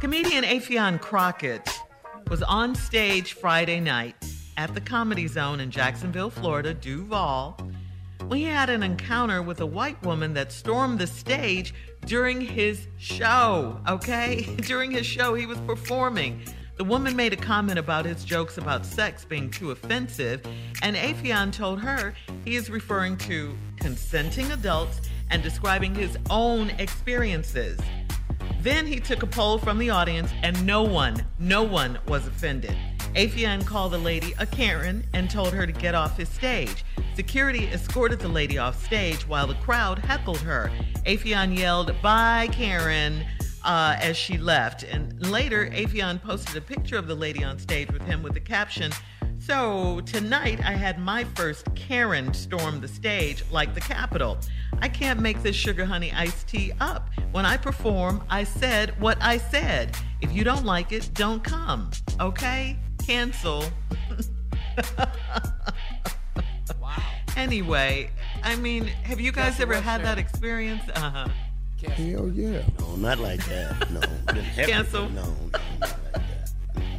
Comedian Affion Crockett was on stage Friday night at the Comedy Zone in Jacksonville, Florida, Duval, when he had an encounter with a white woman that stormed the stage during his show, okay? during his show, he was performing. The woman made a comment about his jokes about sex being too offensive, and Affion told her he is referring to consenting adults and describing his own experiences. Then he took a poll from the audience, and no one, no one was offended. Affion called the lady a Karen and told her to get off his stage. Security escorted the lady off stage while the crowd heckled her. Affion yelled, Bye, Karen, uh, as she left. And later, Affion posted a picture of the lady on stage with him with the caption, so tonight I had my first Karen storm the stage like the Capitol. I can't make this sugar honey iced tea up. When I perform, I said what I said. If you don't like it, don't come. Okay? Cancel. wow. Anyway, I mean, have you guys ever had that experience? Uh huh. Hell yeah. No, not like that. No. Cancel. No, no, not like that.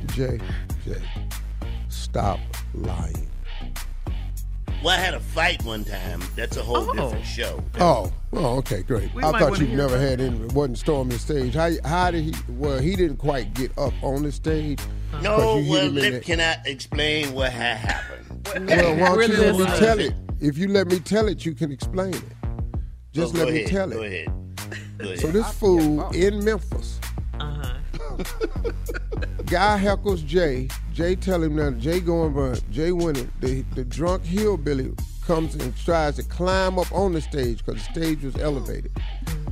Jay, Jay, stop lying. Well, I had a fight one time. That's a whole Oh. different show. Oh, oh, okay, great. We I thought you hear never had any. Wasn't storming the stage. How how did he? Well, he didn't quite get up on the stage. No, you hit well, him in let, the- can I explain what had happened? Well, why don't Really you let me tell it? If you let me tell it, you can explain it. Just Oh, let me ahead, tell Go it. Go ahead. So this fool in Memphis, Uh huh. guy heckles Jay. Jay tell him that Jay going by Jay winning. The the drunk hillbilly comes and tries to climb up on the stage because the stage was elevated.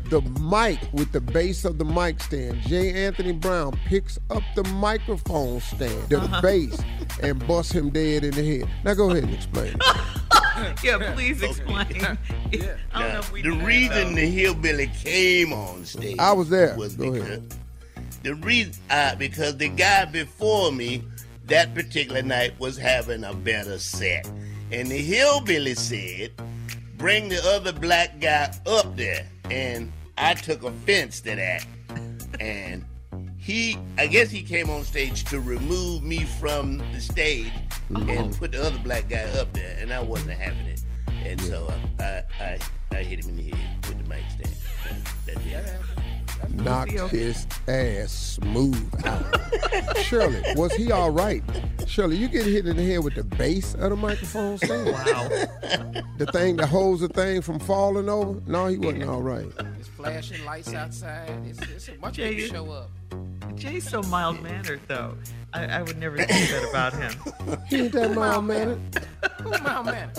The mic with the base of the mic stand, Jay Anthony Brown picks up the microphone stand, the base, and busts him dead in the head. Now go ahead and explain. Yeah, please explain. I don't know Now, if we the do reason though. the hillbilly came on stage, I was there. Was Go because ahead. the reason uh, because the guy before me that particular night was having a better set, and the hillbilly said, "Bring the other black guy up there," and I took offense to that, and he, I guess he came on stage to remove me from the stage and mm-hmm. put the other black guy up there, and I wasn't having it, and so I, I, I hit him in the head with the mic stand. That, that did. Knocked his ass smooth out. Shirley, was he all right? Shirley, you get hit in the head with the base of the microphone stand? Wow. The thing that holds the thing from falling over? No, he wasn't all right. It's flashing lights outside. It's, it's a bunch Jay, of show up. Jay's so mild mannered, though. I, I would never say that about him. He ain't that mild mannered. Who my man?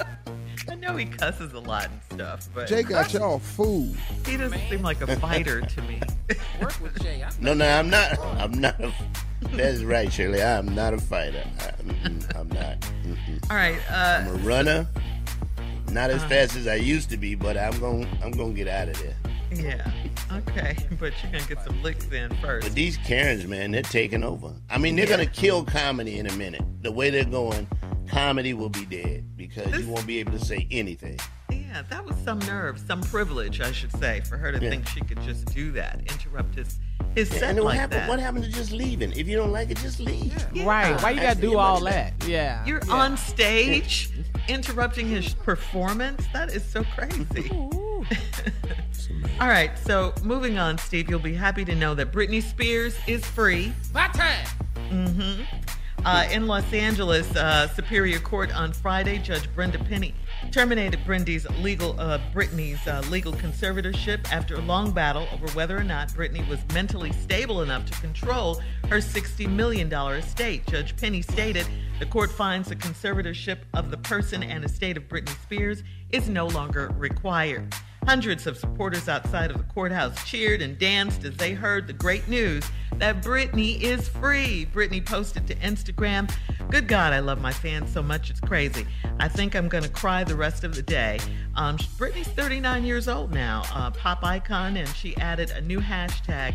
I know he cusses a lot and stuff, but Jay got y'all fooled. he doesn't seem like a fighter to me. Work with Jay. I No, no, I'm not. I'm not. A, that's right, Shirley. I'm not a fighter. I, mm-mm, I'm not. Mm-mm. All right. Uh, I'm a runner. Not as fast as I used to be, but I'm gonna I'm going to get out of there. yeah. Okay, but you're gonna get some licks in first. But these Karens, man, they're taking over. I mean, they're gonna kill comedy in a minute. The way they're going, comedy will be dead because you won't be able to say anything. Yeah, that was some nerve, some privilege, I should say, for her to Yeah. think she could just do that, interrupt his his set and what like happened? that. What happened to just leaving? If you don't like it, just leave. Right. Why you gotta do all much that? Yeah. You're yeah. on stage interrupting his performance. That is so crazy. All right, so moving on, Steve, you'll be happy to know that Britney Spears is free. My time. hmm Uh, in Los Angeles, uh, Superior Court on Friday, Judge Brenda Penny terminated Britney's legal uh, Britney's uh, legal conservatorship after a long battle over whether or not Britney was mentally stable enough to control her $60 million estate. Judge Penny stated the court finds the conservatorship of the person and estate of Britney Spears is no longer required. Hundreds of supporters outside of the courthouse cheered and danced as they heard the great news that Britney is free. Britney posted to Instagram, Good God, I love my fans so much, it's crazy. I think I'm going to cry the rest of the day. Um, Britney's 39 years old now, uh, pop icon, and she added a new hashtag,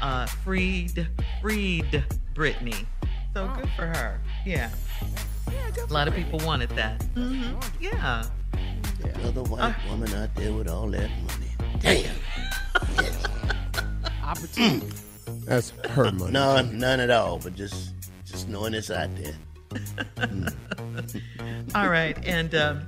uh, freed, freed Britney. So good for her. Yeah. yeah A lot of people wanted that. Mm-hmm. Yeah. other white woman out there with all that money. Damn. Opportunity. That's her money. No, none at all. But just, just knowing it's out there. All right, and um,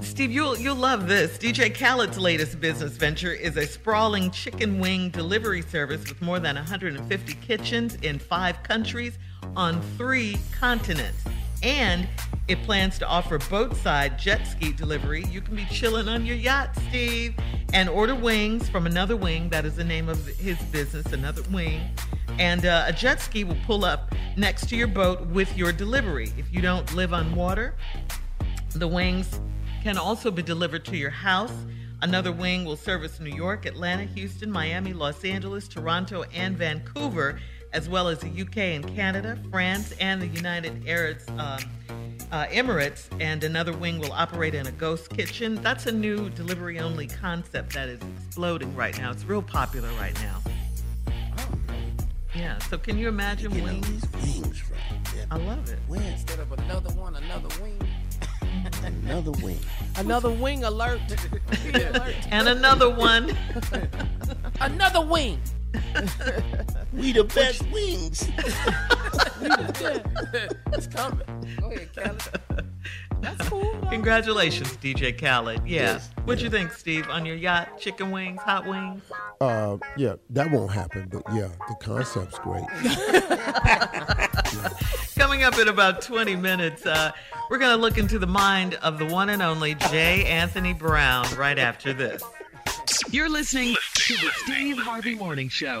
Steve, you'll you'll love this. DJ Khaled's latest business venture is a sprawling chicken wing delivery service with more than 150 kitchens in five countries on three continents, and it plans to offer boatside jet ski delivery. You can be chilling on your yacht, Steve, and order wings from another wing. That is the name of his business, another wing. And uh, a jet ski will pull up next to your boat with your delivery. If you don't live on water, the wings can also be delivered to your house. Another wing will service New York, Atlanta, Houston, Miami, Los Angeles, Toronto, and Vancouver, as well as the UK and Canada, France, and the United Arab um, uh, Emirates. And another wing will operate in a ghost kitchen. That's a new delivery only concept that is exploding right now. It's real popular right now. Yeah, so can you imagine You know wings? these wings from? I love it. Where? Instead of another one, another wing. Another wing. Another wing alert. alert. And another one. Another wing. We the best wings. it's coming. Go ahead, Kelly. That's cool. though. Congratulations, DJ Khaled. Yeah. Yes. What'd you think, Steve? On your yacht, chicken wings, hot wings? Uh, yeah, that won't happen, but yeah, the concept's great. Coming up in about 20 minutes, uh, we're going to look into the mind of the one and only J. Anthony Brown right after this. You're listening to the Steve Harvey Morning Show.